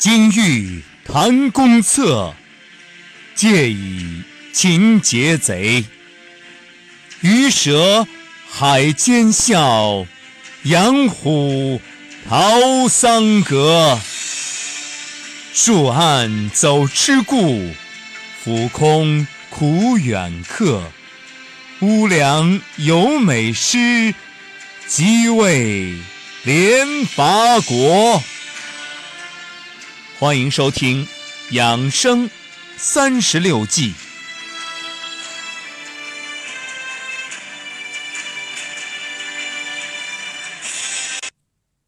金玉谈公策，借以擒劫贼。鱼蛇海间笑，羊虎逃桑阁。树暗走痴故，俯空苦远客。乌梁有美诗，即为连伐国。欢迎收听《养生三十六计》。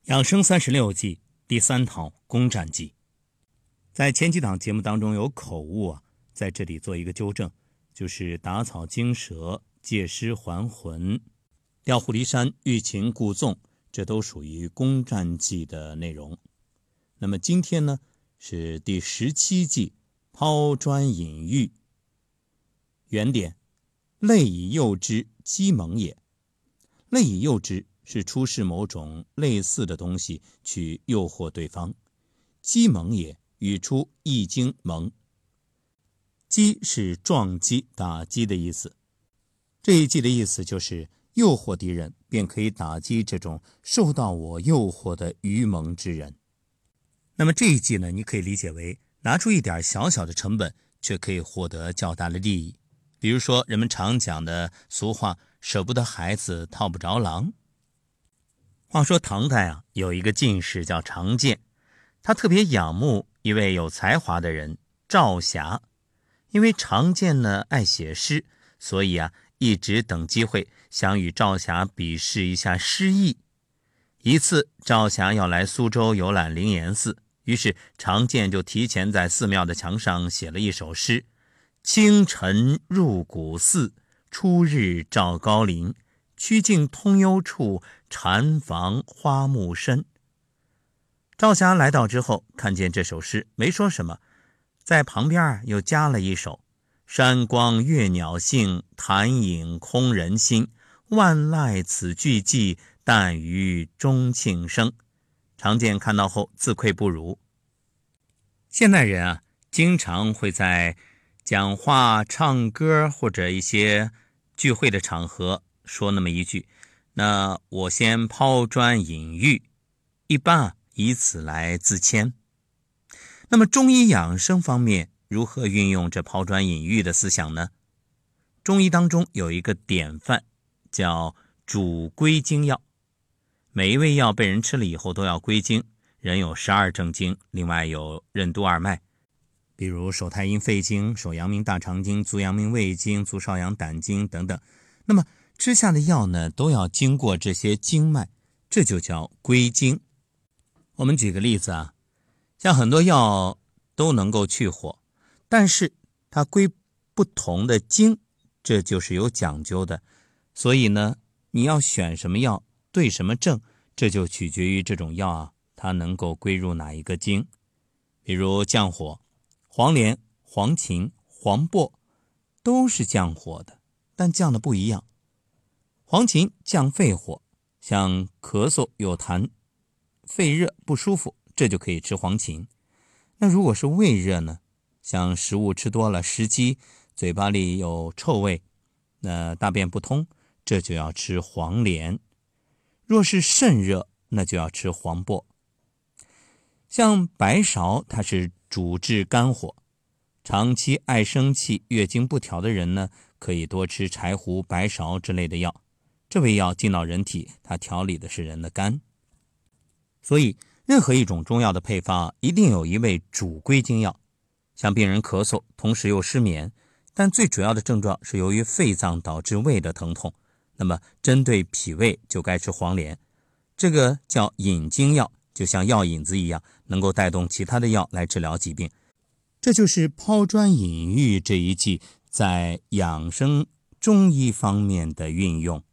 养生三十六计第三套攻占计。在前几档节目当中有口误啊，在这里做一个纠正，就是打草惊蛇、借尸还魂、调虎离山、欲擒故纵，这都属于攻占计的内容。那么今天呢？是第十七计，抛砖引玉。原点，类以诱之，激猛也。类以诱之，是出示某种类似的东西去诱惑对方。激猛也，语出《易经》蒙。鸡是撞击、打击的意思。这一计的意思就是诱惑敌人，便可以打击这种受到我诱惑的愚蒙之人。那么这一计呢，你可以理解为拿出一点小小的成本，却可以获得较大的利益。比如说，人们常讲的俗话“舍不得孩子套不着狼”。话说唐代啊，有一个进士叫常建，他特别仰慕一位有才华的人赵霞，因为常建呢爱写诗，所以啊一直等机会想与赵霞比试一下诗意。一次，赵霞要来苏州游览灵岩寺，于是常建就提前在寺庙的墙上写了一首诗：“清晨入古寺，初日照高林。曲径通幽处，禅房花木深。”赵霞来到之后，看见这首诗，没说什么，在旁边又加了一首：“山光悦鸟性，潭影空人心。万籁此俱寂。”但余钟磬声，常见看到后自愧不如。现代人啊，经常会在讲话、唱歌或者一些聚会的场合说那么一句：“那我先抛砖引玉。”一般啊，以此来自谦。那么中医养生方面如何运用这抛砖引玉的思想呢？中医当中有一个典范，叫主归经药。每一味药被人吃了以后都要归经。人有十二正经，另外有任督二脉，比如手太阴肺经、手阳明大肠经、足阳明胃经、足少阳胆经等等。那么吃下的药呢，都要经过这些经脉，这就叫归经。我们举个例子啊，像很多药都能够去火，但是它归不同的经，这就是有讲究的。所以呢，你要选什么药？对什么症，这就取决于这种药啊，它能够归入哪一个经。比如降火，黄连、黄芩、黄柏都是降火的，但降的不一样。黄芩降肺火，像咳嗽有痰、肺热不舒服，这就可以吃黄芩。那如果是胃热呢？像食物吃多了，食积，嘴巴里有臭味，那大便不通，这就要吃黄连。若是肾热，那就要吃黄柏。像白芍，它是主治肝火，长期爱生气、月经不调的人呢，可以多吃柴胡、白芍之类的药。这味药进到人体，它调理的是人的肝。所以，任何一种中药的配方，一定有一味主归经药。像病人咳嗽，同时又失眠，但最主要的症状是由于肺脏导致胃的疼痛。那么，针对脾胃就该吃黄连，这个叫引经药，就像药引子一样，能够带动其他的药来治疗疾病。这就是抛砖引玉这一计在养生中医方面的运用。